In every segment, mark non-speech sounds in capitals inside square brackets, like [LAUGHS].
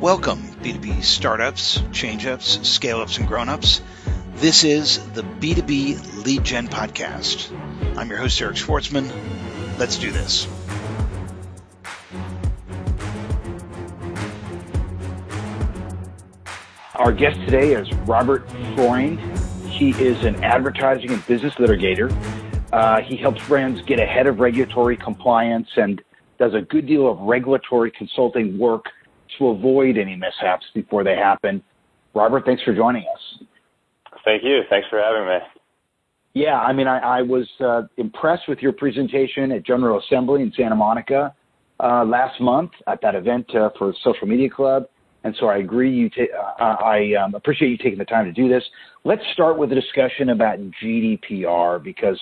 Welcome, B2B startups, change ups, scale ups, and grown ups. This is the B2B Lead Gen Podcast. I'm your host, Eric Schwartzman. Let's do this. Our guest today is Robert Freund. He is an advertising and business litigator. Uh, he helps brands get ahead of regulatory compliance and does a good deal of regulatory consulting work to avoid any mishaps before they happen. Robert, thanks for joining us. Thank you. Thanks for having me. Yeah, I mean, I, I was uh, impressed with your presentation at General Assembly in Santa Monica uh, last month at that event uh, for Social Media Club. And so I agree. You ta- uh, I um, appreciate you taking the time to do this. Let's start with a discussion about GDPR because,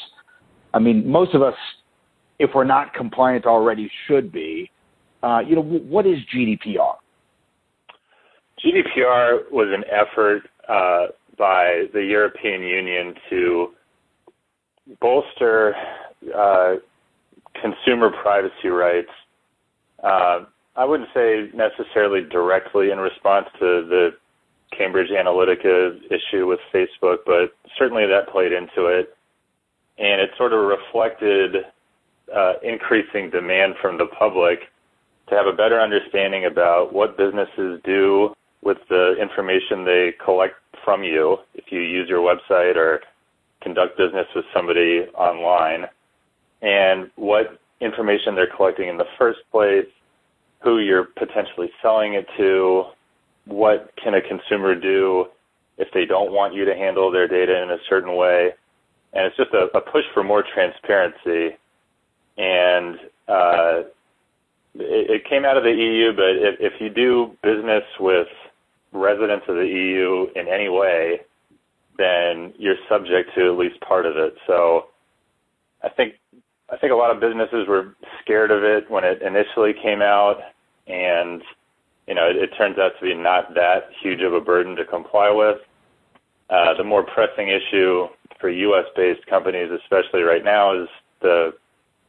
I mean, most of us, if we're not compliant already, should be. Uh, you know, what is GDPR? GDPR was an effort uh, by the European Union to bolster uh, consumer privacy rights. Uh, I wouldn't say necessarily directly in response to the Cambridge Analytica issue with Facebook, but certainly that played into it. And it sort of reflected uh, increasing demand from the public to have a better understanding about what businesses do with the information they collect from you if you use your website or conduct business with somebody online and what information they're collecting in the first place, who you're potentially selling it to, what can a consumer do if they don't want you to handle their data in a certain way. And it's just a, a push for more transparency. And uh, it, it came out of the EU, but if, if you do business with residents of the EU in any way, then you're subject to at least part of it. So I think I think a lot of businesses were scared of it when it initially came out, and you know it, it turns out to be not that huge of a burden to comply with. Uh, the more pressing issue for U.S.-based companies, especially right now, is the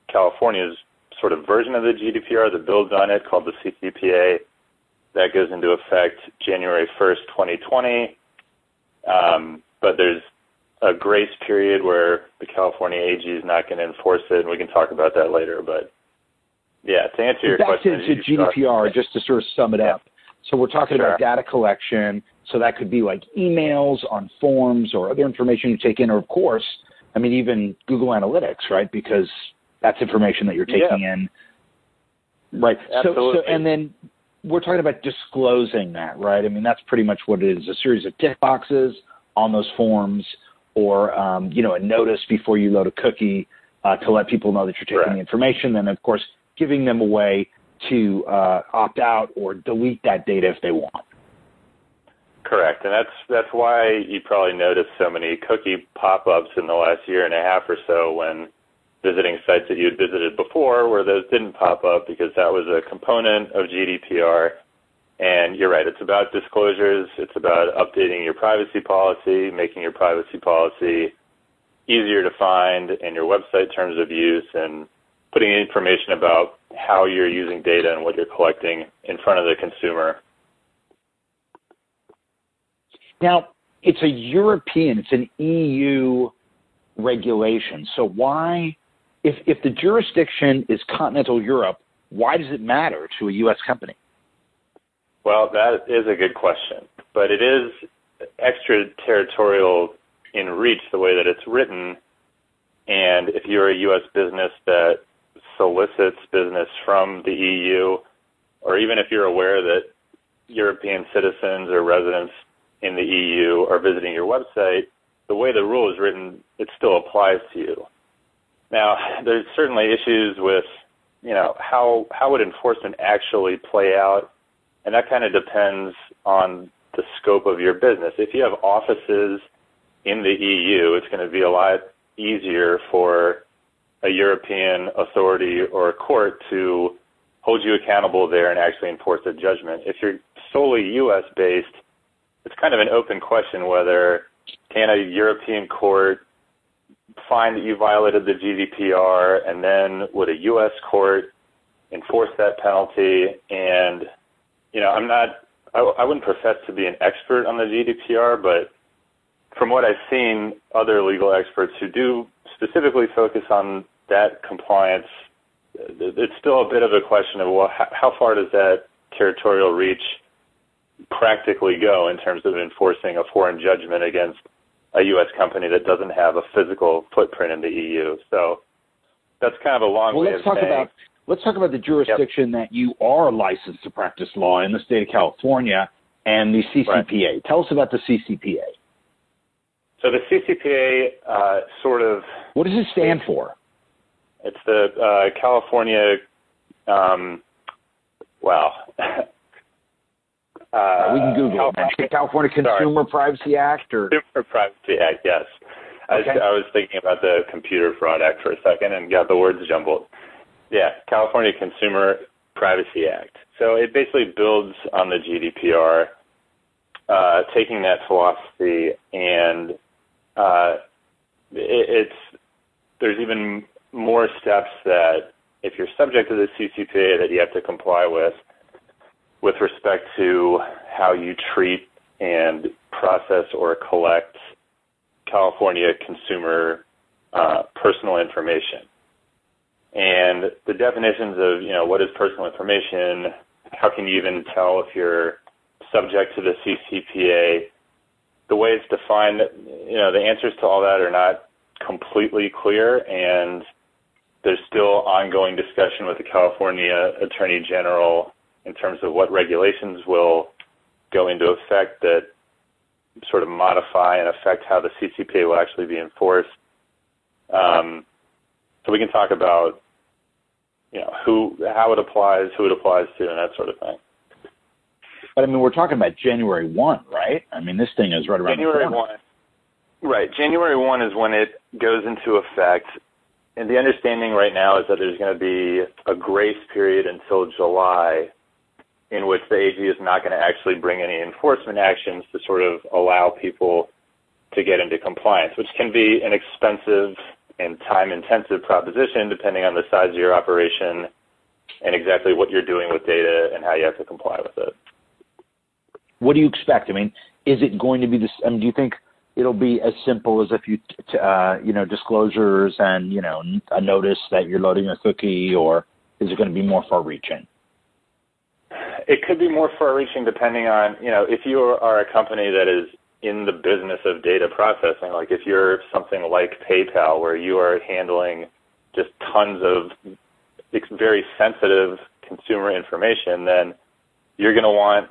California's sort of version of the GDPR that builds on it, called the CCPA. That goes into effect January 1st, 2020. Um, but there's a grace period where the California AG is not going to enforce it, and we can talk about that later. But yeah, to answer your Back question, to, to GDPR, just to sort of sum it up. So we're talking sure. about data collection. So that could be like emails on forms or other information you take in, or of course, I mean even Google Analytics, right? Because that's information that you're taking yeah. in. Right. Absolutely. So, so and then we're talking about disclosing that, right? I mean that's pretty much what it is: a series of tick boxes on those forms, or um, you know a notice before you load a cookie uh, to let people know that you're taking right. the information. Then of course giving them a way to uh, opt out or delete that data if they want. Correct, and that's that's why you probably noticed so many cookie pop-ups in the last year and a half or so when visiting sites that you had visited before where those didn't pop up because that was a component of GDPR. And you're right, it's about disclosures, it's about updating your privacy policy, making your privacy policy easier to find in your website terms of use, and putting information about how you're using data and what you're collecting in front of the consumer. Now, it's a European, it's an EU regulation. So why if, if the jurisdiction is continental Europe, why does it matter to a U.S. company? Well, that is a good question, but it is extraterritorial in reach the way that it's written. And if you're a U.S. business that solicits business from the EU, or even if you're aware that European citizens or residents in the EU are visiting your website, the way the rule is written, it still applies to you. Now, there's certainly issues with, you know, how how would enforcement actually play out, and that kind of depends on the scope of your business. If you have offices in the EU, it's going to be a lot easier for a European authority or a court to hold you accountable there and actually enforce a judgment. If you're solely U.S. based, it's kind of an open question whether can a European court find that you violated the GDPR, and then would a U.S. court enforce that penalty? And you know, I'm not I, I wouldn't profess to be an expert on the GDPR, but from what I've seen, other legal experts who do specifically focus on that compliance, it's still a bit of a question of well, how far does that territorial reach practically go in terms of enforcing a foreign judgment against a U.S. company that doesn't have a physical footprint in the EU? So that's kind of a long well, way let's of talk saying. About, let's talk about the jurisdiction yep. that you are licensed to practice law in the state of California and the CCPA. Right. Tell us about the CCPA. So the CCPA uh, sort of. What does it stand for? It's the uh, California. Um, well. [LAUGHS] Uh, we can Google California, it. California Consumer sorry. Privacy Act, or Consumer Privacy Act. Yes. Okay. I, I was thinking about the Computer Fraud Act for a second and got the words jumbled. Yeah, California Consumer Privacy Act. So it basically builds on the GDPR, uh, taking that philosophy and uh, it, it's there's even more steps that if you're subject to the CCPA that you have to comply with with respect to how you treat and process or collect California consumer uh, personal information. And the definitions of, you know, what is personal information, how can you even tell if you're subject to the CCPA, the way it's defined, you know, the answers to all that are not completely clear and there's still ongoing discussion with the California Attorney General in terms of what regulations will go into effect that sort of modify and affect how the CCPA will actually be enforced. Um, so we can talk about, you know, who, how it applies, who it applies to, and that sort of thing. But I mean, we're talking about January one, right? I mean, this thing is right around January one. Right, January one is when it goes into effect, and the understanding right now is that there's going to be a grace period until July in which the AG is not going to actually bring any enforcement actions to sort of allow people to get into compliance, which can be an expensive and time intensive proposition depending on the size of your operation and exactly what you're doing with data and how you have to comply with it. What do you expect? I mean, is it going to be this? I mean, do you think it'll be as simple as if you, uh, you know, disclosures and you know a notice that you're loading a cookie, or is it going to be more far-reaching? It could be more far-reaching depending on, you know, if you are a company that is in the business of data processing, like if you're something like PayPal where you are handling just tons of very sensitive consumer information, then you're going to want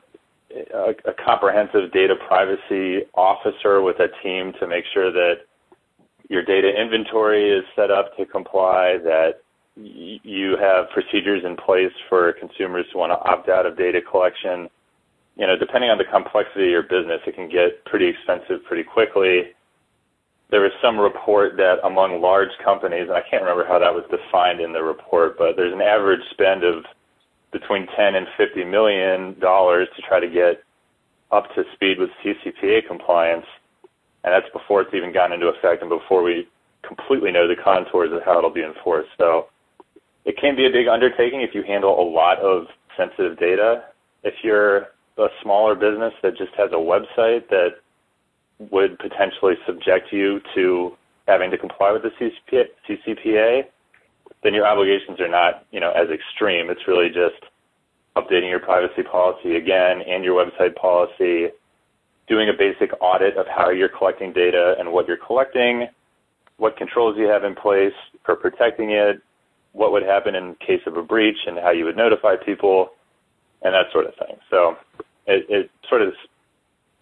a, a comprehensive data privacy officer with a team to make sure that your data inventory is set up to comply, that you have procedures in place for consumers who want to opt out of data collection. You know, depending on the complexity of your business, it can get pretty expensive pretty quickly. There was some report that among large companies, and I can't remember how that was defined in the report, but there's an average spend of between 10 and 50 million dollars to try to get up to speed with CCPA compliance, and that's before it's even gotten into effect and before we completely know the contours of how it'll be enforced. So it can be a big undertaking if you handle a lot of sensitive data. If you're a smaller business that just has a website that would potentially subject you to having to comply with the CCPA, CCPA, then your obligations are not, you know, as extreme. It's really just updating your privacy policy again and your website policy, doing a basic audit of how you're collecting data and what you're collecting, what controls you have in place for protecting it, what would happen in case of a breach and how you would notify people and that sort of thing. So it, it sort of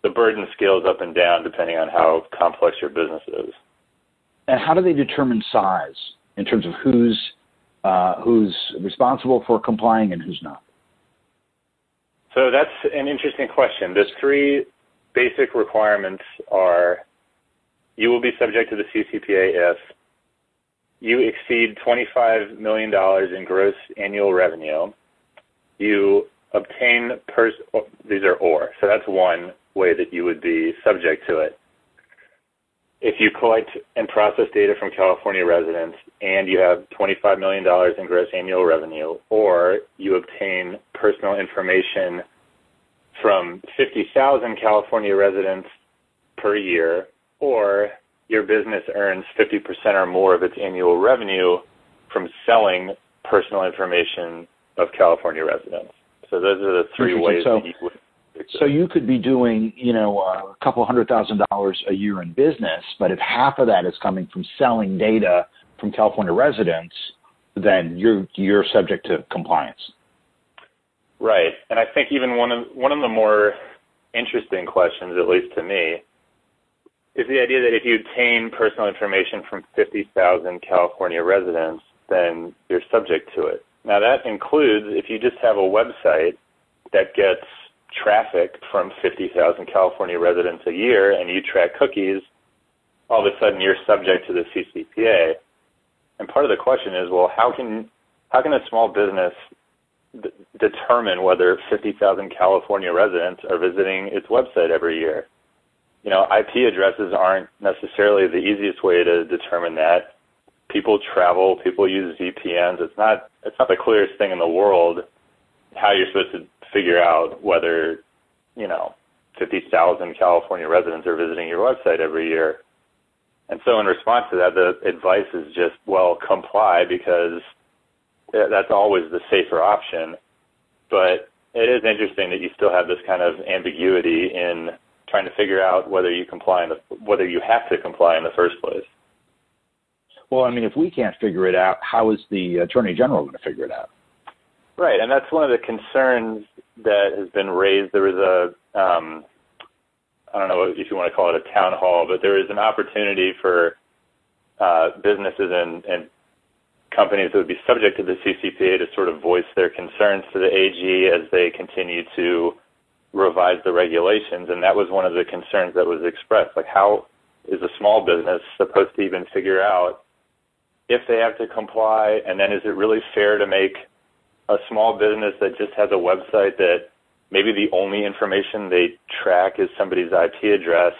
the burden scales up and down depending on how complex your business is. And how do they determine size in terms of who's uh, who's responsible for complying and who's not? So that's an interesting question. The three basic requirements are you will be subject to the CCPA if you exceed $25 million in gross annual revenue, you obtain pers- oh, these are or so that's one way that you would be subject to it. If you collect and process data from California residents and you have $25 million in gross annual revenue, or you obtain personal information from 50,000 California residents per year, or your business earns 50% or more of its annual revenue from selling personal information of California residents. So those are the three ways so, that you would. So you could be doing, you know, a couple hundred thousand dollars a year in business, but if half of that is coming from selling data from California residents, then you're you're subject to compliance. Right, and I think even one of one of the more interesting questions, at least to me, is the idea that if you obtain personal information from 50,000 California residents, then you're subject to it. Now that includes if you just have a website that gets traffic from 50,000 California residents a year and you track cookies, all of a sudden you're subject to the CCPA. And part of the question is, well, how can how can a small business d- determine whether 50,000 California residents are visiting its website every year? You know, IP addresses aren't necessarily the easiest way to determine that. People travel, people use VPNs. It's not it's not the clearest thing in the world how you're supposed to figure out whether, you know, 50,000 California residents are visiting your website every year. And so in response to that, the advice is just, well, comply because that's always the safer option. But it is interesting that you still have this kind of ambiguity in trying to figure out whether you comply in the, whether you have to comply in the first place. Well, I mean, if we can't figure it out, how is the attorney general going to figure it out? Right, and that's one of the concerns that has been raised. There was a, um, I don't know if you want to call it a town hall, but there is an opportunity for uh, businesses and, and companies that would be subject to the CCPA to sort of voice their concerns to the AG as they continue to revise the regulations. And that was one of the concerns that was expressed. Like, how is a small business supposed to even figure out if they have to comply? And then is it really fair to make a small business that just has a website that maybe the only information they track is somebody's IP address?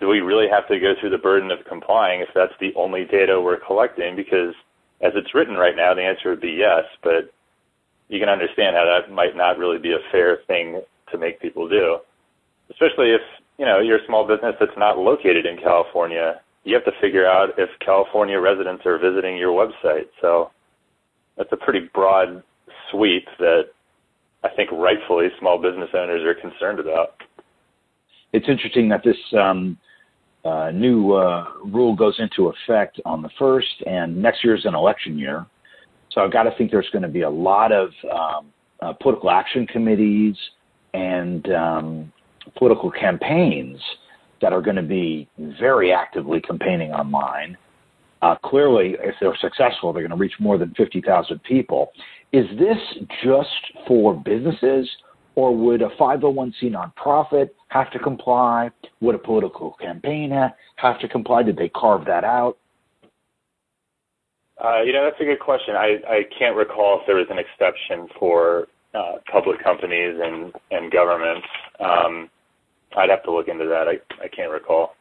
Do we really have to go through the burden of complying if that's the only data we're collecting? Because as it's written right now, the answer would be yes, but you can understand how that might not really be a fair thing to make people do. Especially if, you know, you're a small business that's not located in California. You have to figure out if California residents are visiting your website. So that's a pretty broad sweep that I think rightfully small business owners are concerned about. It's interesting that this um, uh, new uh, rule goes into effect on the first, and next year is an election year. So I've got to think there's going to be a lot of um, uh, political action committees and um, political campaigns that are going to be very actively campaigning online. Uh, clearly, if they're successful, they're going to reach more than 50,000 people. Is this just for businesses, or would a 501c nonprofit have to comply? Would a political campaign have to comply? Did they carve that out? Uh, you know, that's a good question. I, I can't recall if there was an exception for uh, public companies and, and governments. Um, I'd have to look into that. I, I can't recall.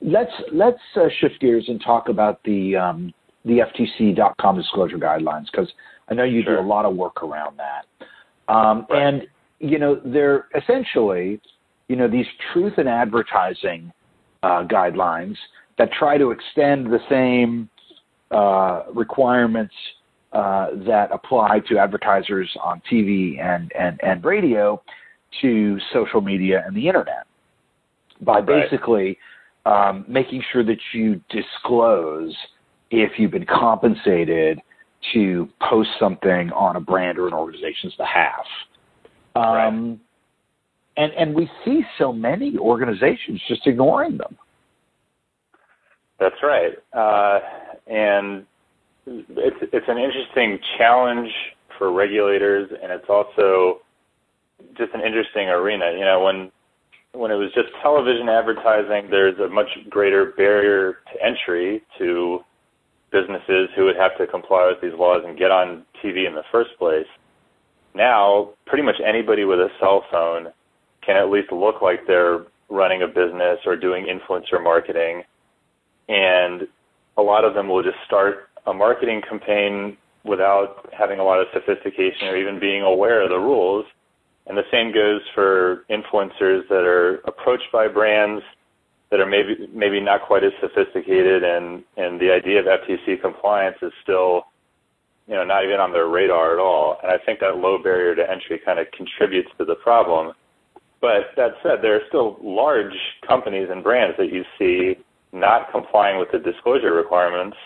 Let's let's uh, shift gears and talk about the um, the FTC.com disclosure guidelines because I know you sure. do a lot of work around that. Um, right. And you know they're essentially you know these truth in advertising uh, guidelines that try to extend the same uh, requirements uh, that apply to advertisers on TV and, and, and radio to social media and the internet by basically right um, making sure that you disclose if you've been compensated to post something on a brand or an organization's behalf. Um, right. And and we see so many organizations just ignoring them. That's right, uh, and it's it's an interesting challenge for regulators, and it's also just an interesting arena. You know, when when it was just television advertising, there's a much greater barrier to entry to businesses who would have to comply with these laws and get on TV in the first place. Now, pretty much anybody with a cell phone can at least look like they're running a business or doing influencer marketing. And a lot of them will just start a marketing campaign without having a lot of sophistication or even being aware of the rules. And the same goes for influencers that are approached by brands that are maybe maybe not quite as sophisticated and and the idea of FTC compliance is still you know not even on their radar at all. And I think that low barrier to entry kind of contributes to the problem. But that said there are still large companies and brands that you see not complying with the disclosure requirements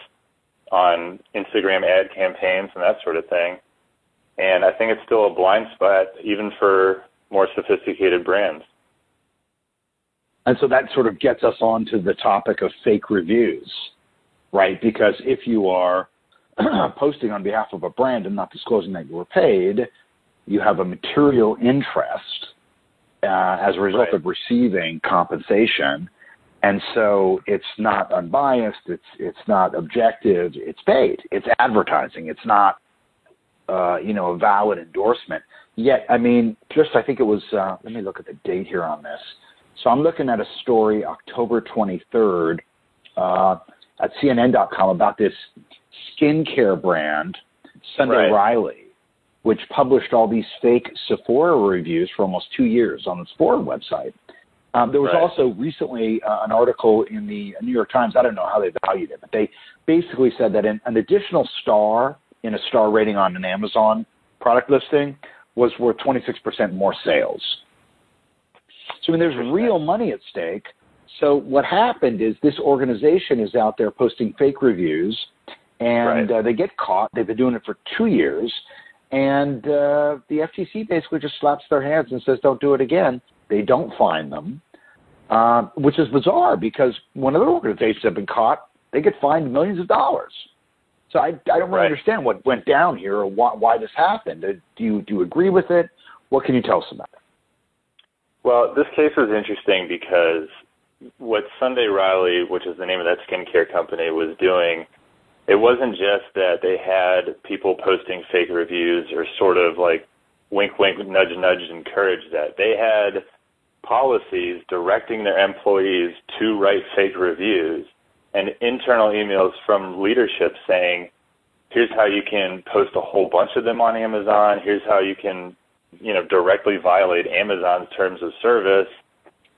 on Instagram ad campaigns and that sort of thing and I think it's still a blind spot even for more sophisticated brands and so that sort of gets us on to the topic of fake reviews, right? Because if you are [CLEARS THROAT] posting on behalf of a brand and not disclosing that you were paid, you have a material interest uh, as a result right. of receiving compensation. And so it's not unbiased, it's it's not objective, it's paid, it's advertising, it's not uh, you know a valid endorsement. Yet, I mean, just I think it was. Uh, let me look at the date here on this. So I'm looking at a story October 23rd uh, at CNN.com about this skincare brand, Sunday right. Riley, which published all these fake Sephora reviews for almost two years on the Sephora website. Um, there was right. also recently uh, an article in the New York Times. I don't know how they valued it, but they basically said that an, an additional star in a star rating on an Amazon product listing was worth 26% more sales. So I mean, there's real money at stake. So what happened is this organization is out there posting fake reviews, and right. uh, they get caught. They've been doing it for two years, and uh, the FTC basically just slaps their hands and says, "Don't do it again." They don't find them, uh, which is bizarre because when other organizations have been caught, they get fined millions of dollars. So I, I don't really right. understand what went down here or why, why this happened. Do you do you agree with it? What can you tell us about it? Well, this case was interesting because what Sunday Riley, which is the name of that skincare company, was doing, it wasn't just that they had people posting fake reviews or sort of like wink, wink, nudge, nudge, encourage that. They had policies directing their employees to write fake reviews and internal emails from leadership saying, here's how you can post a whole bunch of them on Amazon. Here's how you can you know, directly violate Amazon's terms of service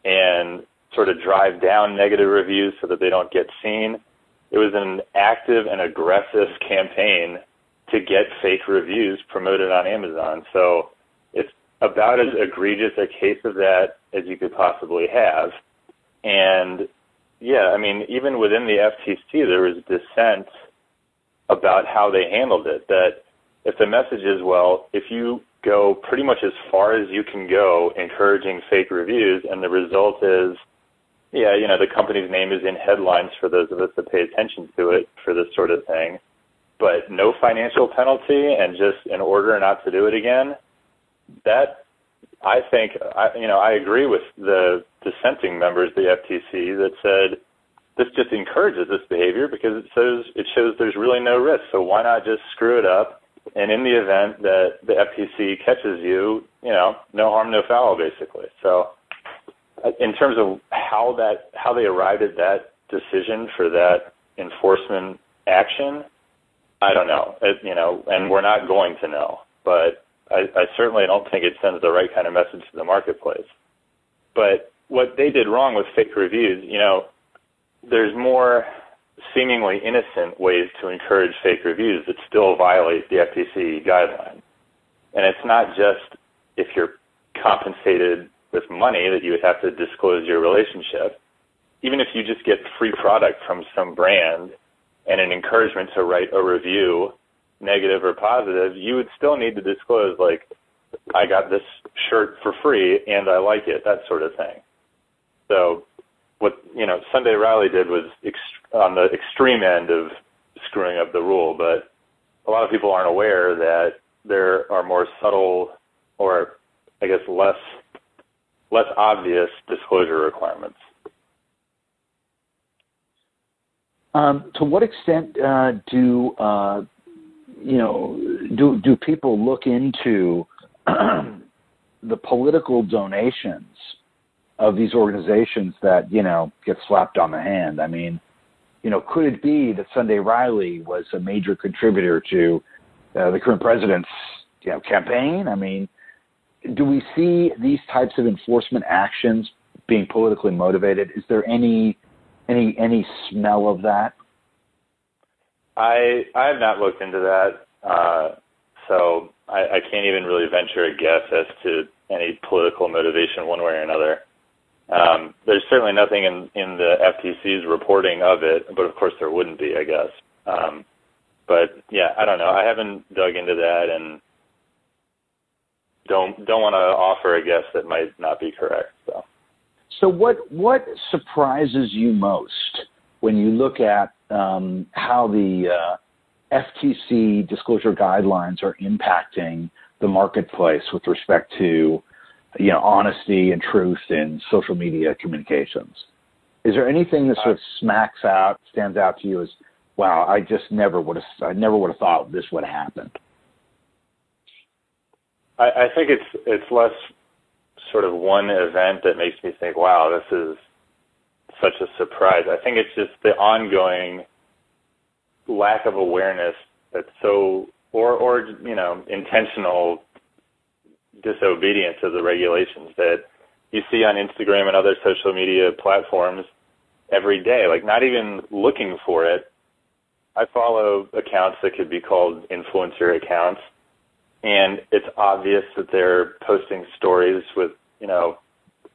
and sort of drive down negative reviews so that they don't get seen. It was an active and aggressive campaign to get fake reviews promoted on Amazon. So it's about as egregious a case of that as you could possibly have. And yeah, I mean, even within the FTC, there was dissent about how they handled it. That if the message is, well, if you go pretty much as far as you can go encouraging fake reviews and the result is yeah you know the company's name is in headlines for those of us that pay attention to it for this sort of thing. But no financial penalty and just an order not to do it again that i think i you know i agree with the dissenting members of the ftc that said this just encourages this behavior because it says it shows there's really no risk. So why not just screw it up? And in the event that the FTC catches you, you know, no harm, no foul, basically. So, in terms of how that how they arrived at that decision for that enforcement action, I don't know. It, you know, and we're not going to know. But I, I certainly don't think it sends the right kind of message to the marketplace. But what they did wrong with fake reviews, you know, there's more seemingly innocent ways to encourage fake reviews that still violate the FTC guideline. And it's not just if you're compensated with money that you would have to disclose your relationship. Even if you just get free product from some brand and an encouragement to write a review, negative or positive, you would still need to disclose like, I got this shirt for free and I like it, that sort of thing. So what you know Sunday Riley did was ext- on the extreme end of screwing up the rule, but a lot of people aren't aware that there are more subtle or I guess less less obvious disclosure requirements. Um, to what extent uh, do uh, you know do people look into [CLEARS THROAT] the political donations of these organizations that you know get slapped on the hand. I mean, you know, could it be that Sunday Riley was a major contributor to uh, the current president's campaign? Do we see these types of enforcement actions being politically motivated? Is there any any any smell of that? I I have not looked into that, uh, so I, I can't even really venture a guess as to any political motivation one way or another. Um, there's certainly nothing in, in the FTC's reporting of it, but of course there wouldn't be, I guess. Um, but yeah, I don't know. I haven't dug into that and don't don't want to offer a guess that might not be correct. So, so what what surprises you most when you look at um, how the uh, FTC disclosure guidelines are impacting the marketplace with respect to you know honesty and truth in social media communications. Is there anything that sort of smacks out, stands out to you as, wow, I just never would have, I never would have thought this would have happened. I, I think it's it's less sort of one event that makes me think, wow, this is such a surprise. I think it's just the ongoing lack of awareness that's so or or you know intentional disobedience of the regulations that you see on Instagram and other social media platforms every day like not even looking for it i follow accounts that could be called influencer accounts and it's obvious that they're posting stories with you know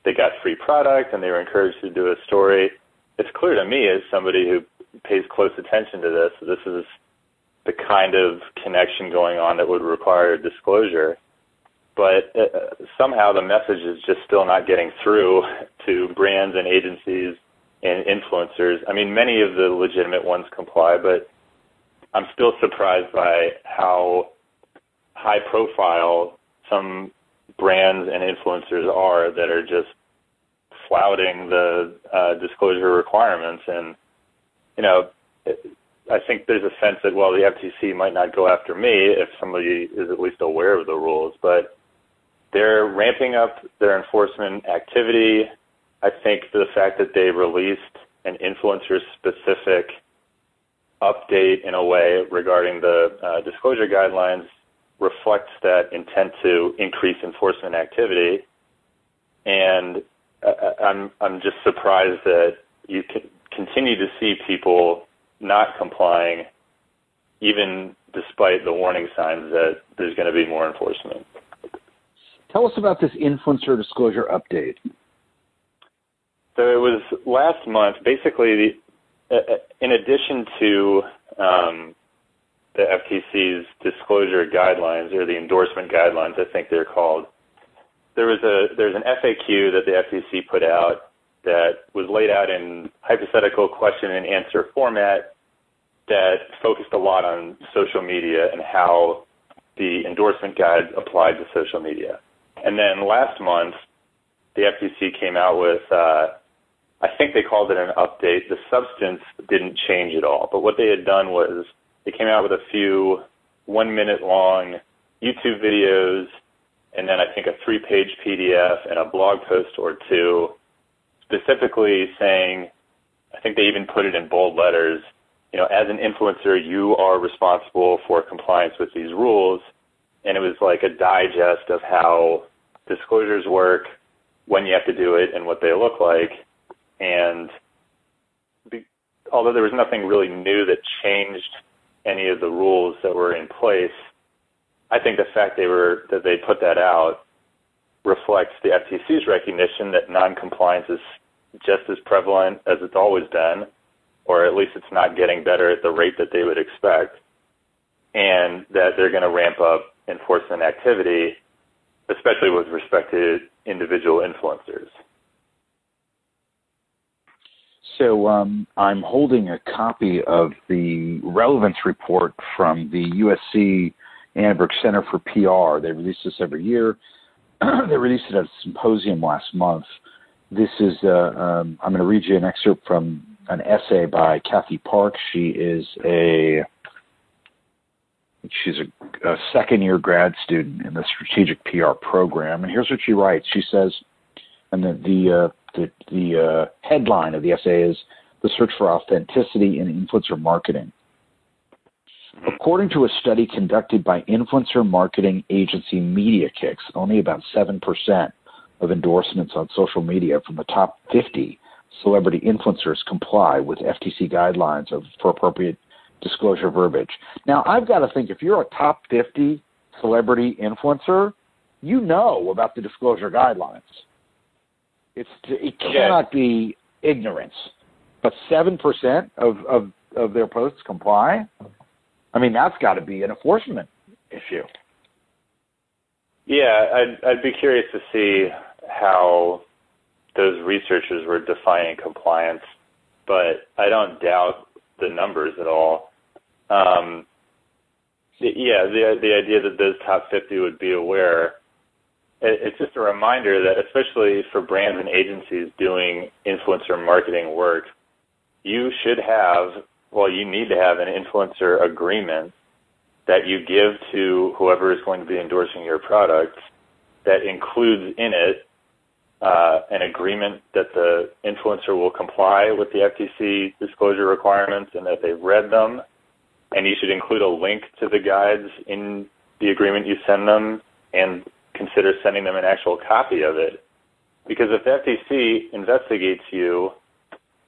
they got free product and they were encouraged to do a story it's clear to me as somebody who pays close attention to this this is the kind of connection going on that would require disclosure. But uh, somehow the message is just still not getting through to brands and agencies and influencers. I mean, many of the legitimate ones comply, but I'm still surprised by how high profile some brands and influencers are that are just flouting the uh, disclosure requirements. And, you know, I think there's a sense that well, the FTC might not go after me if somebody is at least aware of the rules, but they're ramping up their enforcement activity. I think the fact that they released an influencer-specific update in a way regarding the uh, disclosure guidelines reflects that intent to increase enforcement activity. And uh, I'm I'm just surprised that you can continue to see people not complying, even despite the warning signs that there's going to be more enforcement. Tell us about this influencer disclosure update. So it was last month. Basically, the, uh, in addition to um, the FTC's disclosure guidelines or the endorsement guidelines, I think they're called. There was a there's an FAQ that the FTC put out that was laid out in hypothetical question and answer format that focused a lot on social media and how the endorsement guide applied to social media. And then last month, the FTC came out with, uh, I think they called it an update. The substance didn't change at all. But what they had done was they came out with a few one minute long YouTube videos and then I think a three page PDF and a blog post or two specifically saying, I think they even put it in bold letters, you know, as an influencer, you are responsible for compliance with these rules. And it was like a digest of how disclosures work, when you have to do it, and what they look like. And be, although there was nothing really new that changed any of the rules that were in place, I think the fact they were that they put that out reflects the FTC's recognition that non-compliance is just as prevalent as it's always been, or at least it's not getting better at the rate that they would expect, and that they're going to ramp up enforcement activity, especially with respect to individual influencers. So um, I'm holding a copy of the relevance report from the USC Annenberg Center for PR. They release this every year. [CLEARS THROAT] they released it at a symposium last month. This is, uh, um, I'm going to read you an excerpt from an essay by Kathy Park. She is a she's a, a second year grad student in the strategic PR program, and here's what she writes. She says, and the the uh, the, the uh, headline of the essay is "The Search for Authenticity in Influencer Marketing." According to a study conducted by influencer marketing agency Mediakix, only about 7% of endorsements on social media from the top 50 celebrity influencers comply with FTC guidelines of, for appropriate disclosure verbiage. Now, I've got to think if you're a top 50 celebrity influencer, you know about the disclosure guidelines. It's it cannot be ignorance. But seven percent of, of of their posts comply. I mean, that's got to be an enforcement issue. Yeah, I'd I'd be curious to see how those researchers were defining compliance, but I don't doubt the numbers at all. Um, yeah, the the idea that those top 50 would be aware, it's just a reminder that especially for brands and agencies doing influencer marketing work, you should have, well, you need to have an influencer agreement that you give to whoever is going to be endorsing your product that includes in it uh, an agreement that the influencer will comply with the FTC disclosure requirements and that they've read them. And you should include a link to the guides in the agreement you send them and consider sending them an actual copy of it. Because if the FTC investigates you,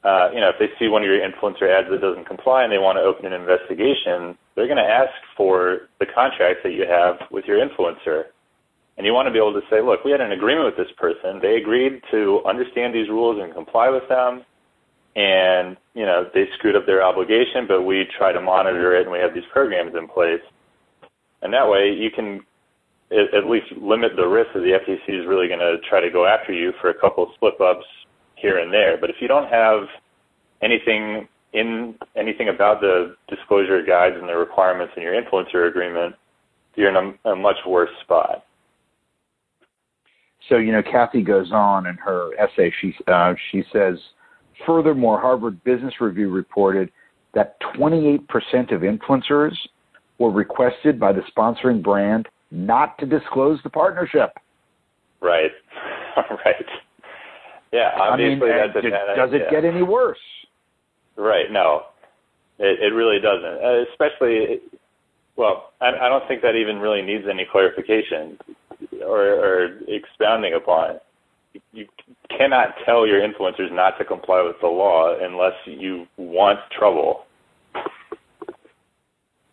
uh, you know, if they see one of your influencer ads that doesn't comply and they want to open an investigation, they're going to ask for the contracts that you have with your influencer. And you want to be able to say, look, we had an agreement with this person. They agreed to understand these rules and comply with them. And, you know, they screwed up their obligation, but we try to monitor it and we have these programs in place. And that way you can at least limit the risk that the FTC is really going to try to go after you for a couple of slip ups here and there. But if you don't have anything in anything about the disclosure guides and the requirements in your influencer agreement, you're in a, a much worse spot. So you know, Kathy goes on in her essay. She uh, she says, furthermore, Harvard Business Review reported that 28% of influencers were requested by the sponsoring brand not to disclose the partnership. Right, [LAUGHS] right. Yeah, obviously I mean, that's a Does it get any worse? Right. No, it it really doesn't. Uh, especially, well, I, I don't think that even really needs any clarification or, or expounding upon. You cannot tell your influencers not to comply with the law unless you want trouble.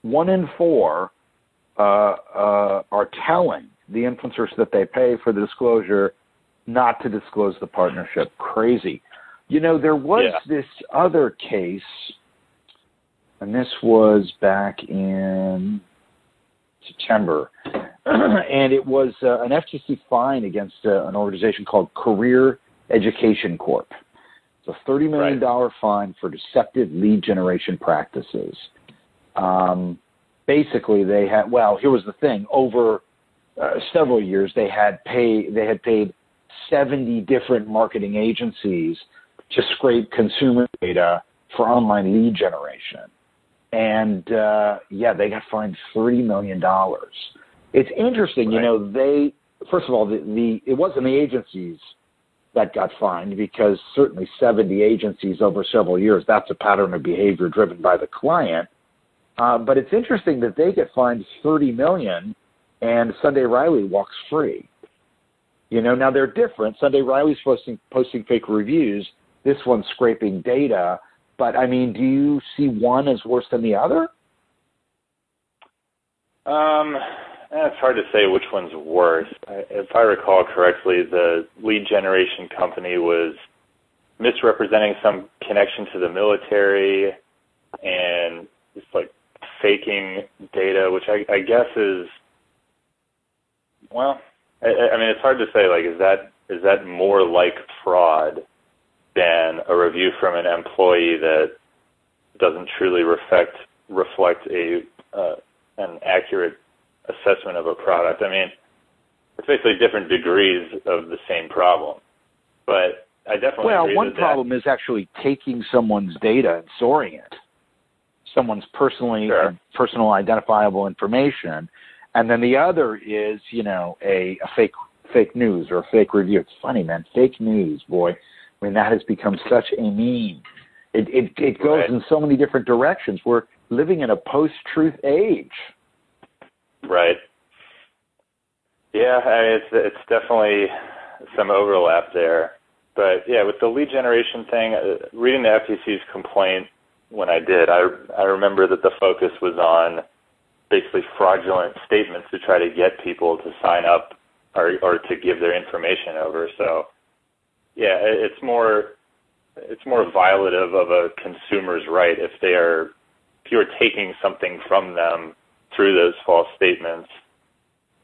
One in four uh, uh, are telling the influencers that they pay for the disclosure not to disclose the partnership. Crazy. You know, there was yeah. this other case, and this was back in September, [CLEARS THROAT] and it was uh, an FTC fine against uh, an organization called Career Education Corp. It's a $30 million right. fine for deceptive lead generation practices. Um, basically, they had, well, here was the thing over uh, several years, they had pay, they had paid 70 different marketing agencies to scrape consumer data for online lead generation. And uh, yeah, they got fined $30 million. It's interesting, right. you know, they, first of all, the, the it wasn't the agencies that got fined because certainly 70 agencies over several years, that's a pattern of behavior driven by the client. Uh, but it's interesting that they get fined 30 million and Sunday Riley walks free. You know, now they're different. Sunday Riley's posting posting fake reviews. This one's scraping data. But I mean, do you see one as worse than the other? Um, it's hard to say which one's worse. If I recall correctly, the lead generation company was misrepresenting some connection to the military and just like faking data, which I, I guess is well, I, I mean, it's hard to say. Like, is that is that more like fraud than a review from an employee that doesn't truly reflect reflect a uh, an accurate assessment of a product? I mean, it's basically different degrees of the same problem. But I definitely well, one problem that. is actually taking someone's data and storing it, someone's personally sure. personal identifiable information, and then the other is, you know, a, a fake fake news or a fake review. It's funny, man. Fake news, boy. I mean, that has become such a meme It it, it goes right. in so many different directions. We're living in a post-truth age. Right. Yeah, I mean, it's it's definitely some overlap there. But yeah, with the lead generation thing, uh, reading the FTC's complaint when I did, I I remember that the focus was on basically fraudulent statements to try to get people to sign up or or to give their information over. So yeah, it's more it's more violative of a consumer's right if they are if you're taking something from them through those false statements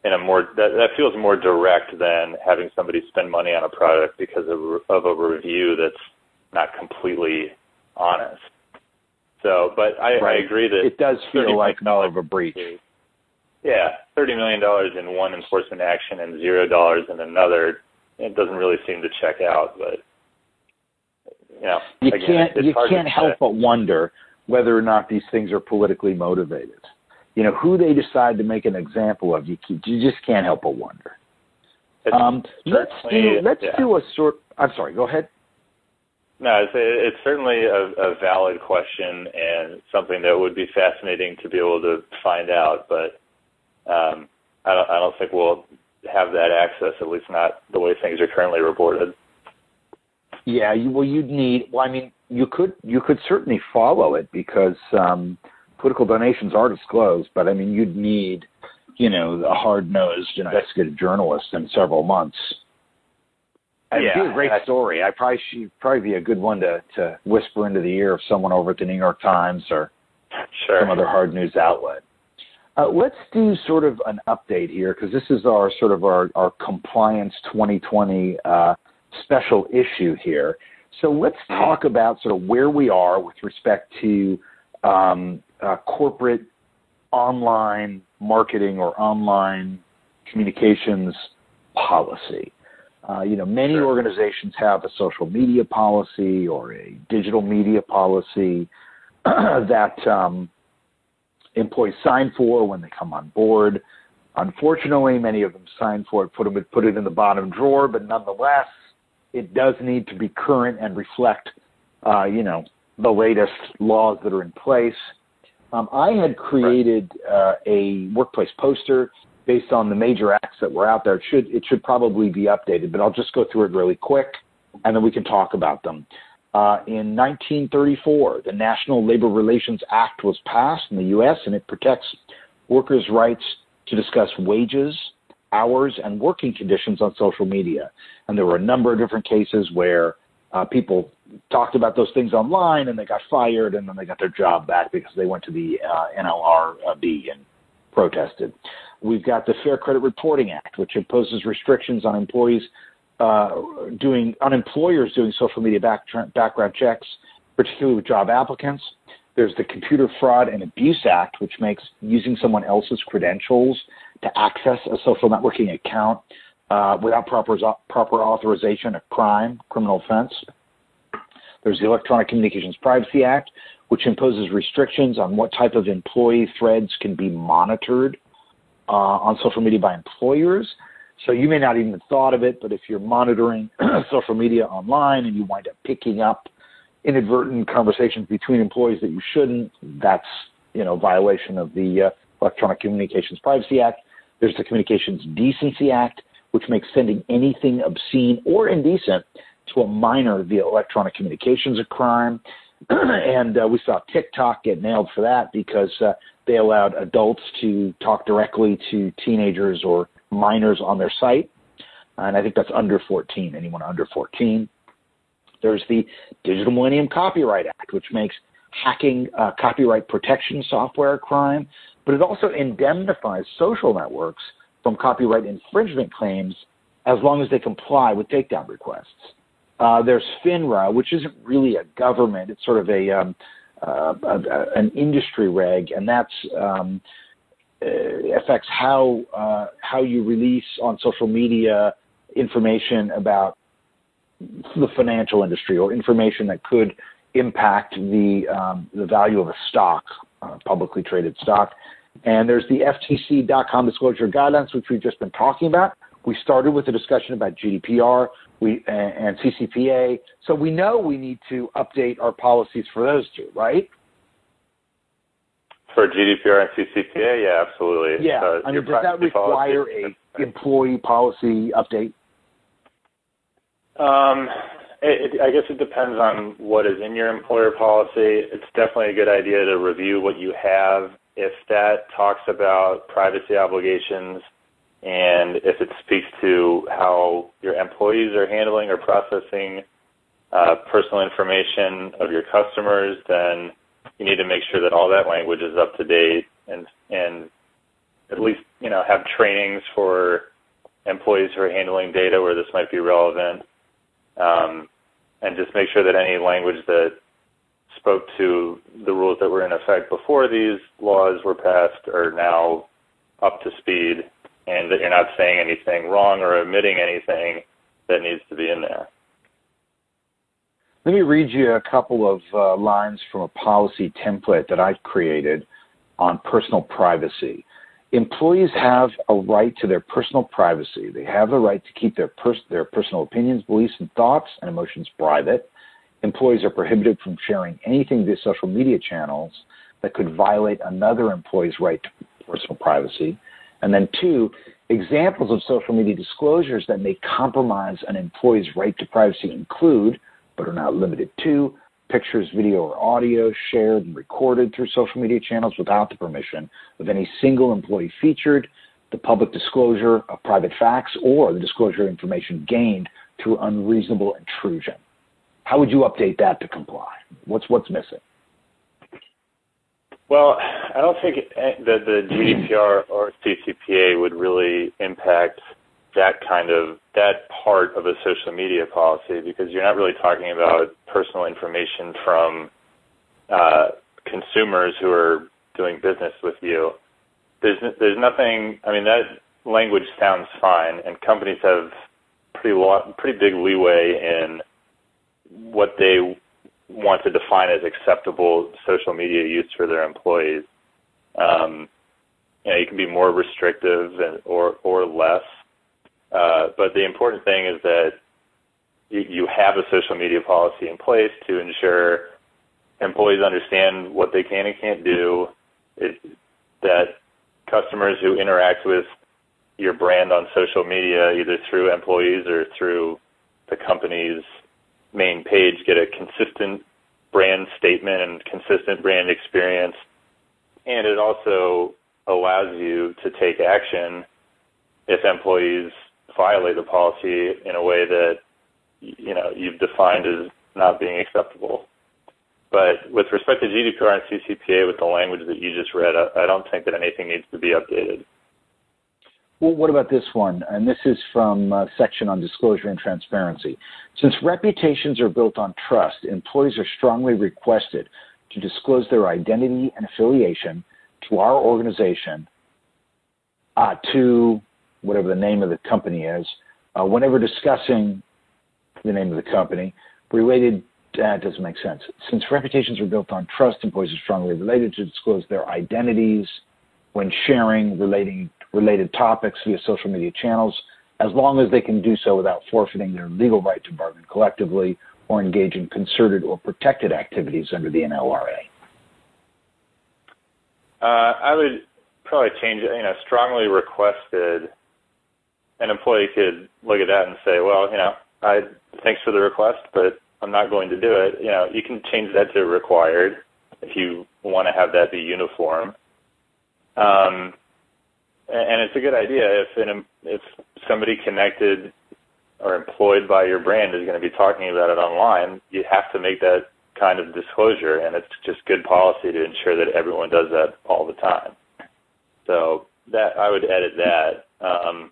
in a more that, that feels more direct than having somebody spend money on a product because of, of a review that's not completely honest. So, but I, right. I agree that it does feel like more of a breach. Yeah, thirty million dollars in one enforcement action and zero dollars in another. It doesn't really seem to check out, but you know, you again, can't you can't help but wonder whether or not these things are politically motivated. You know, who they decide to make an example of, you you just can't help but wonder. Um, let's do let's yeah. do a sort. I'm sorry. Go ahead. No, it's, it's certainly a, a valid question and something that would be fascinating to be able to find out. But um, I don't I don't think we'll have that access. At least not the way things are currently reported. Yeah, you, well, you'd need. Well, I mean, you could you could certainly follow it because um, political donations are disclosed, but I mean, you'd need, you know, a hard-nosed investigative journalist in several months. It'd yeah, be a great story. I probably she'd probably be a good one to to whisper into the ear of someone over at the New York Times or sure. some other hard news outlet. Uh, let's do sort of an update here because this is our sort of our, our compliance 2020 uh, special issue here. So let's talk about sort of where we are with respect to um, uh, corporate online marketing or online communications policy. Uh, you know, many sure. organizations have a social media policy or a digital media policy [CLEARS THROAT] that um, employees sign for when they come on board. Unfortunately, many of them sign for it, put, them, put it in the bottom drawer, but nonetheless, it does need to be current and reflect, uh, you know, the latest laws that are in place. Um, I had created uh, a workplace poster based on the major acts that were out there. It should it should probably be updated, but I'll just go through it really quick, and then we can talk about them. Uh, in 1934, the National Labor Relations Act was passed in the U.S. and it protects workers' rights to discuss wages, hours, and working conditions on social media. And there were a number of different cases where uh, people talked about those things online and they got fired and then they got their job back because they went to the uh, NLRB and protested. We've got the Fair Credit Reporting Act, which imposes restrictions on employees uh, doing on employers doing social media back, background checks, particularly with job applicants. There's the Computer Fraud and Abuse Act, which makes using someone else's credentials to access a social networking account uh, without proper proper authorization a crime, criminal offense. There's the Electronic Communications Privacy Act, which imposes restrictions on what type of employee threads can be monitored on social media by employers. So you may not even thought of it, but if you're monitoring [CLEARS THROAT] social media online and you wind up picking up inadvertent conversations between employees that you shouldn't, that's you know violation of the uh, Electronic Communications Privacy Act. There's the Communications Decency Act, which makes sending anything obscene or indecent to a minor via electronic communications a crime. [CLEARS THROAT] and uh, we saw TikTok get nailed for that because uh, they allowed adults to talk directly to teenagers or minors on their site. And I think that's under 14, anyone under 14. There's the Digital Millennium Copyright Act, which makes hacking uh, copyright protection software a crime, but it also indemnifies social networks from copyright infringement claims as long as they comply with takedown requests. Uh, there's FINRA, which isn't really a government; it's sort of a, um, uh, a, a an industry reg, and that's um, uh, affects how uh, how you release on social media information about the financial industry or information that could impact the um, the value of a stock, uh, publicly traded stock. And there's the FTC.com disclosure guidelines, which we've just been talking about. We started with a discussion about GDPR. We and CCPA. So we know we need to update our policies for those two, right? For GDPR and CCPA, yeah, absolutely. Yeah. Uh, I mean, does that require policy? a employee policy update? Um, it, it, I guess it depends on what is in your employer policy. It's definitely a good idea to review what you have. If that talks about privacy obligations and if it speaks to how your employees are handling or processing uh, personal information of your customers, then you need to make sure that all that language is up to date and and at least you know have trainings for employees who are handling data where this might be relevant, um, and just make sure that any language that spoke to the rules that were in effect before these laws were passed are now up to speed, and that you're not saying anything wrong or omitting anything that needs to be in there. Let me read you a couple of uh, lines from a policy template that I've created on personal privacy. Employees have a right to their personal privacy. They have the right to keep their, pers- their personal opinions, beliefs, and thoughts and emotions private. Employees are prohibited from sharing anything via social media channels that could violate another employee's right to personal privacy. And then, two, examples of social media disclosures that may compromise an employee's right to privacy include but are not limited to, pictures, video, or audio shared and recorded through social media channels without the permission of any single employee featured, the public disclosure of private facts, or the disclosure of information gained through unreasonable intrusion. How would you update that to comply? What's what's missing? Well, I don't think that the GDPR or CCPA would really impact that kind of that part of a social media policy because you're not really talking about personal information from uh, consumers who are doing business with you. There's there's nothing. I mean, that language sounds fine, and companies have pretty lo- pretty big leeway in what they want to define as acceptable social media use for their employees. Um, you know, you can be more restrictive and, or or less uh, but the important thing is that you, have a social media policy in place to ensure employees understand what they can and can't do. It, that customers who interact with your brand on social media, either through employees or through the company's main page, get a consistent brand statement and consistent brand experience. And it also allows you to take action if employees violate the policy in a way that you know you've defined as not being acceptable. But with respect to GDPR and CCPA, with the language that you just read, I, I don't think that anything needs to be updated. Well, what about this one? And this is from a section on disclosure and transparency. Since reputations are built on trust, employees are strongly requested to disclose their identity and affiliation to our organization uh, to whatever the name of the company is, uh, whenever discussing the name of the company, related that doesn't make sense. Since reputations are built on trust, employees are strongly related to disclose their identities when sharing relating related topics via social media channels, as long as they can do so without forfeiting their legal right to bargain collectively or engage in concerted or protected activities under the NLRA. Uh, I would probably change it. You know, strongly requested an employee could look at that and say, well, you know, I thanks for the request, but I'm not going to do it. You know, you can change that to required if you want to have that be uniform. Um, and it's a good idea if an, if somebody connected or employed by your brand is going to be talking about it online, you have to make that kind of disclosure, and it's just good policy to ensure that everyone does that all the time. So that I would edit that. Um,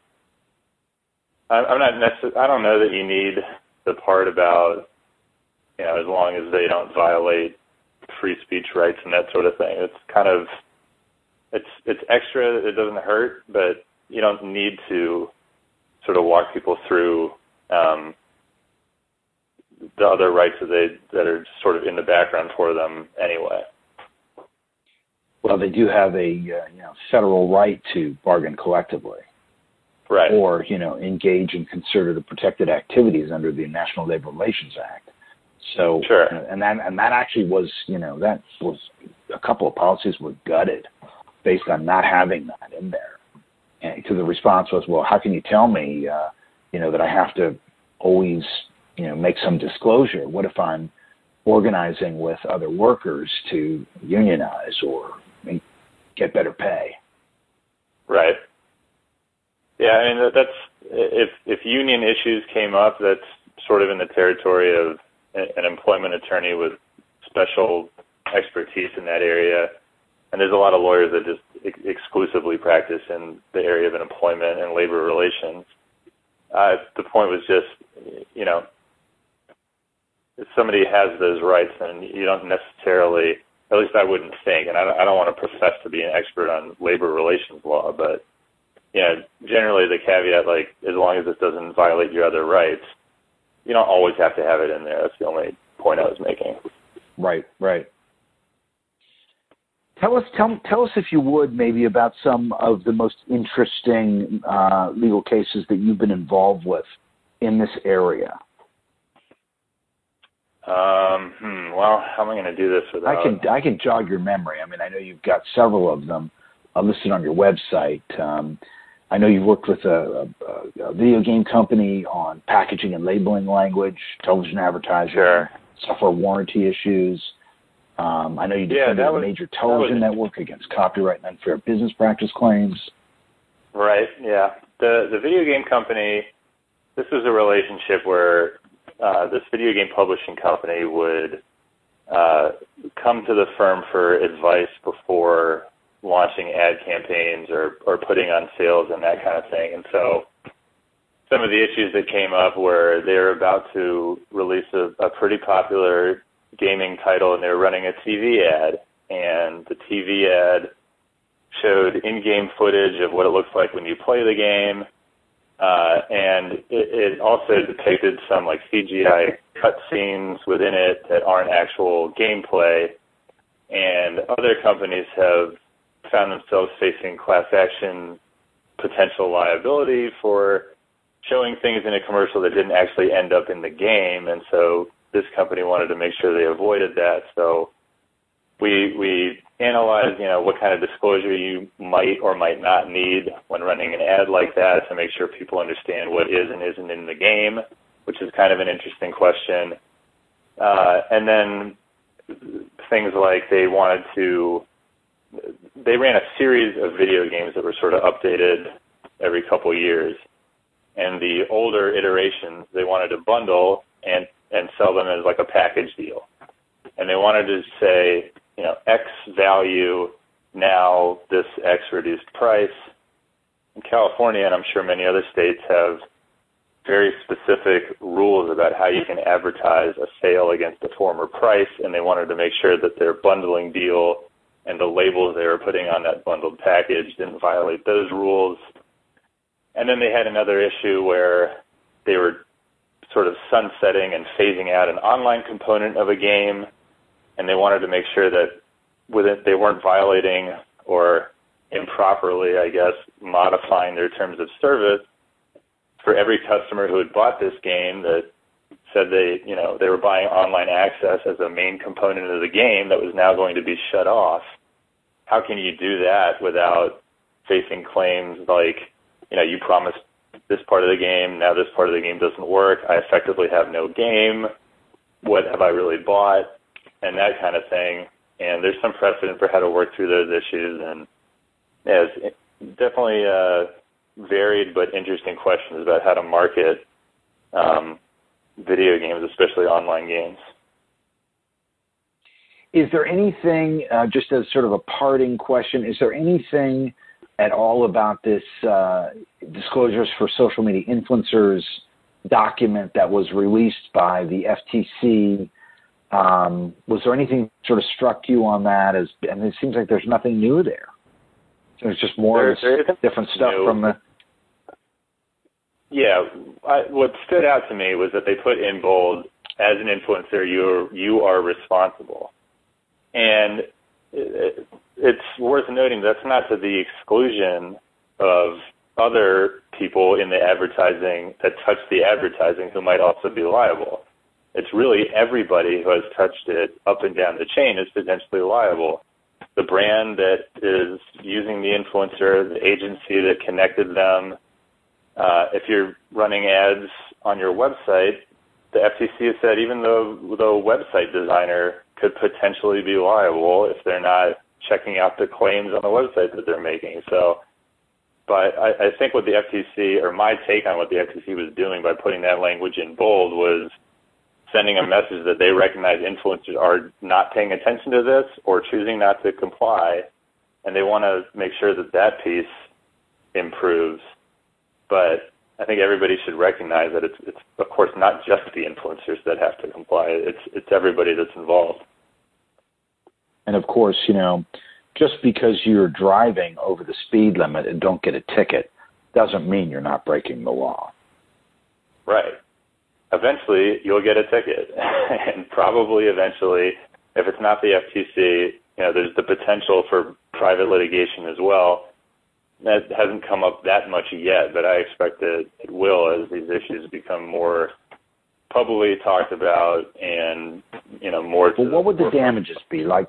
I'm not necessarily. I don't know that you need the part about you know as long as they don't violate free speech rights and that sort of thing. It's kind of it's it's extra. It doesn't hurt, but you don't need to sort of walk people through um, the other rights that they that are sort of in the background for them anyway. Well, they do have a uh, you know federal right to bargain collectively. right. or you know engage in concerted or protected activities under the National Labor Relations Act. So sure. and that and that actually was you know that was a couple of policies were gutted based on not having that in there. And to the response was, well, how can you tell me, uh, you know, that I have to always, you know, make some disclosure? What if I'm organizing with other workers to unionize or get better pay? Right. Yeah, I mean that's if if union issues came up, that's sort of in the territory of an employment attorney with special expertise in that area. And there's a lot of lawyers that just ex- exclusively practice in the area of employment and labor relations. Uh, the point was just, you know, if somebody has those rights, then you don't necessarily, at least I wouldn't think, and I don't, I don't want to profess to be an expert on labor relations law, but you know, generally the caveat, like, as long as it doesn't violate your other rights, you don't always have to have it in there. That's the only point I was making. Right, right. Tell us, tell, tell us if you would, maybe about some of the most interesting uh, legal cases that you've been involved with in this area. Um, hmm, well, how am I going to do this without? I can I can jog your memory. I mean, I know you've got several of them uh, listed on your website. Um, I know you've worked with a, a, a, video game company on packaging and labeling language, television advertising, sure. software warranty issues. Um, I know you defended yeah, a major television network against copyright and unfair business practice claims. Right. Yeah. The the video game company. This was a relationship where uh, this video game publishing company would uh, come to the firm for advice before launching ad campaigns or or putting on sales and that kind of thing. And so some of the issues that came up were they were about to release a, a pretty popular gaming title and they were running a TV ad and the TV ad showed in-game footage of what it looks like when you play the game uh, and it, it also depicted some like CGI cutscenes within it that aren't actual gameplay and other companies have found themselves facing class action potential liability for showing things in a commercial that didn't actually end up in the game and so this company wanted to make sure they avoided that. So we we analyzed, you know, what kind of disclosure you might or might not need when running an ad like that to make sure people understand what is and isn't in the game, which is kind of an interesting question. Uh, and then things like they wanted to they ran a series of video games that were sort of updated every couple years. And the older iterations they wanted to bundle and and sell them as like a package deal. And they wanted to say, you know, X value now this X reduced price. In California, and I'm sure many other states have very specific rules about how you can advertise a sale against a former price, and they wanted to make sure that their bundling deal and the labels they were putting on that bundled package didn't violate those rules. And then they had another issue where they were sort of sunsetting and phasing out an online component of a game, and they wanted to make sure that with it they weren't violating or improperly, I guess, modifying their terms of service for every customer who had bought this game that said they, you know, they were buying online access as a main component of the game that was now going to be shut off. How can you do that without facing claims like, you know, you promised this part of the game, now this part of the game doesn't work, I effectively have no game, what have I really bought, and that kind of thing. And there's some precedent for how to work through those issues, and yeah, it's definitely uh, varied but interesting questions about how to market um, video games, especially online games. Is there anything, uh, just as sort of a parting question, is there anything at all about this uh, disclosures for social media influencers document that was released by the FTC. Um, was there anything sort of struck you on that? As and it seems like there's nothing new there. There's just more there, different stuff from the. Yeah, I, what stood out to me was that they put in bold, as an influencer, you you are responsible, and it, it's worth noting that's not to the exclusion of other people in the advertising that touch the advertising who might also be liable. It's really everybody who has touched it up and down the chain is potentially liable. The brand that is using the influencer, the agency that connected them. Uh, if you're running ads on your website, the FTC has said even though the website designer could potentially be liable if they're not checking out the claims on the website that they're making. So, but I, I think what the FTC, or my take on what the FTC was doing by putting that language in bold was sending a message that they recognize influencers are not paying attention to this or choosing not to comply, and they want to make sure that that piece improves. But I think everybody should recognize that it's, it's of course not just the influencers that have to comply. It's it's everybody that's involved. And of course, you know, just because you're driving over the speed limit and don't get a ticket doesn't mean you're not breaking the law. Right. Eventually, you'll get a ticket, [LAUGHS] and probably eventually, if it's not the FTC, you know, there's the potential for private litigation as well that hasn't come up that much yet, but I expect that it will as these issues become more publicly talked about and you know more. Well, what would the damages be? Like,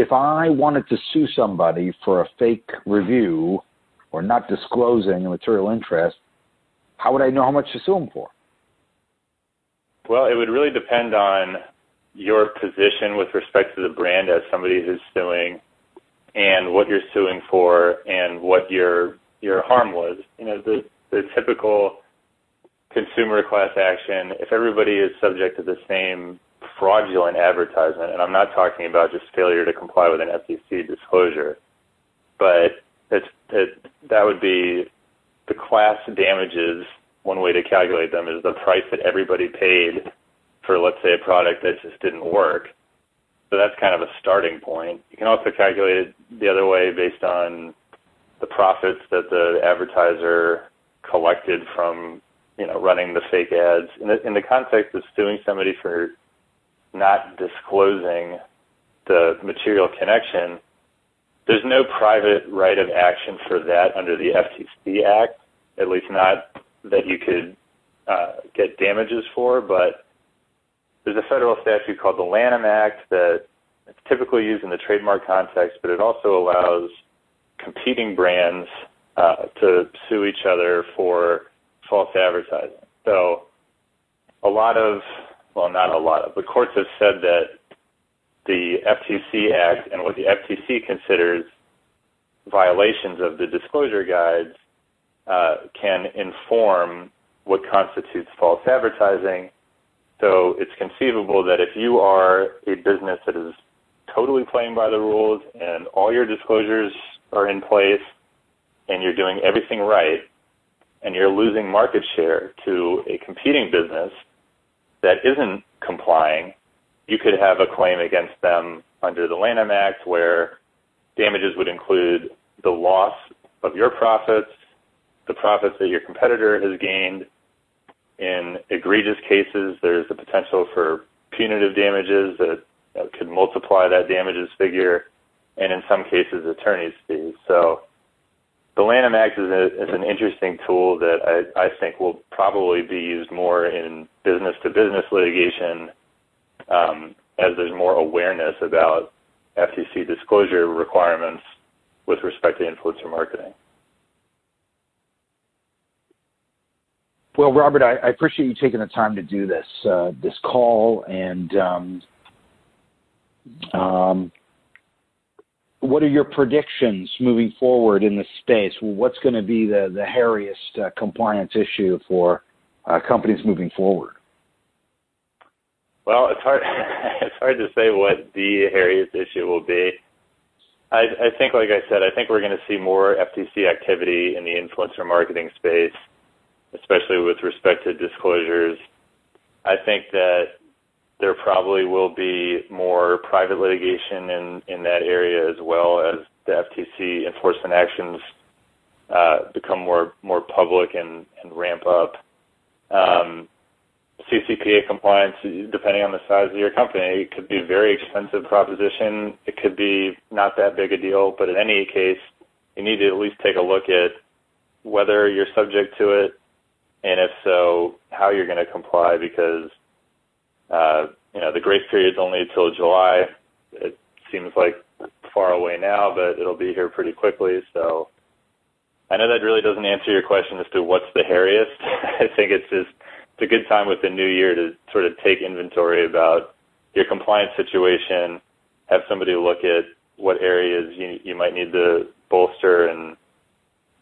if I wanted to sue somebody for a fake review or not disclosing a material interest, how would I know how much to sue them for? Well, it would really depend on your position with respect to the brand as somebody who's suing and what you're suing for and what your your harm was. You know, the the typical consumer class action, if everybody is subject to the same fraudulent advertisement, and I'm not talking about just failure to comply with an FTC disclosure, but it's it, that would be the class damages. One way to calculate them is the price that everybody paid for, let's say, a product that just didn't work. So that's kind of a starting point. You can also calculate it the other way based on the profits that the advertiser collected from you know running the fake ads. In the, in the context of suing somebody for not disclosing the material connection, there's no private right of action for that under the FTC Act, at least not that you could uh, get damages for, but there's a federal statute called the Lanham Act that it's typically used in the trademark context, but it also allows competing brands uh, to sue each other for false advertising. So a lot of, well, not a lot but courts have said that the FTC Act and what the FTC considers violations of the disclosure guides uh, can inform what constitutes false advertising. So it's conceivable that if you are a business that is totally playing by the rules and all your disclosures are in place and you're doing everything right and you're losing market share to a competing business that isn't complying, you could have a claim against them under the Lanham Act where damages would include the loss of your profits, the profits that your competitor has gained, in egregious cases, there's the potential for punitive damages that, could multiply that damages figure, and in some cases, attorney's fees. So the Lanham Act is, a, is an interesting tool that I, I think will probably be used more in business to business litigation um, as there's more awareness about FTC disclosure requirements with respect to influencer marketing. Well, Robert, I, I, appreciate you taking the time to do this uh, this call. And um, um, what are your predictions moving forward in the space? what's going to be the the hairiest uh, compliance issue for uh, companies moving forward? Well, it's hard [LAUGHS] it's hard to say what the hairiest issue will be. I, I think, like I said, I think we're going to see more FTC activity in the influencer marketing space especially with respect to disclosures. I think that there probably will be more private litigation in, in that area as well as the FTC enforcement actions uh, become more more public and, and ramp up. Um, CCPA compliance, depending on the size of your company, could be a very expensive proposition. It could be not that big a deal, but in any case, you need to at least take a look at whether you're subject to it, and if so, how you're going to comply because uh, you know the grace period is only till July. It seems like far away now, but it'll be here pretty quickly. So I know that really doesn't answer your question as to what's the hairiest. [LAUGHS] I think it's just it's a good time with the new year to sort of take inventory about your compliance situation, have somebody look at what areas you you might need to bolster and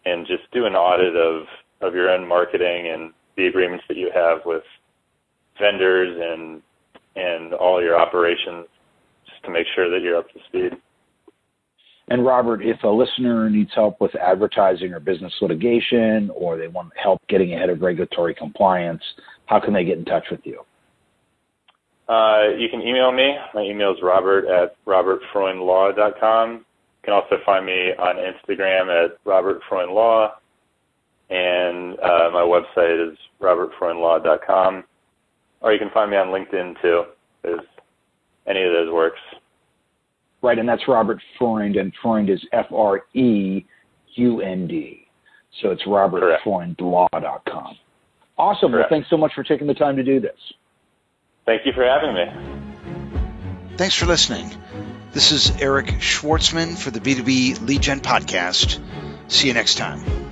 and just do an audit of of your own marketing and the agreements that you have with vendors and and all your operations just to make sure that you're up to speed. And Robert, if a listener needs help with advertising or business litigation, or they want help getting ahead of regulatory compliance, how can they get in touch with you? Uh, you can email me. My email is robert at robertfreundlaw.com. You can also find me on Instagram at robertfreundlaw, and uh, my website is robertfreundlaw.com. Or you can find me on LinkedIn too. If any of those works. Right, and that's Robert Freund, and Freund is F R E U N D. So it's robertfreundlaw.com. Awesome. Correct. Well, thanks so much for taking the time to do this. Thank you for having me. Thanks for listening. This is Eric Schwartzman for the B2B Lead Gen Podcast. See you next time.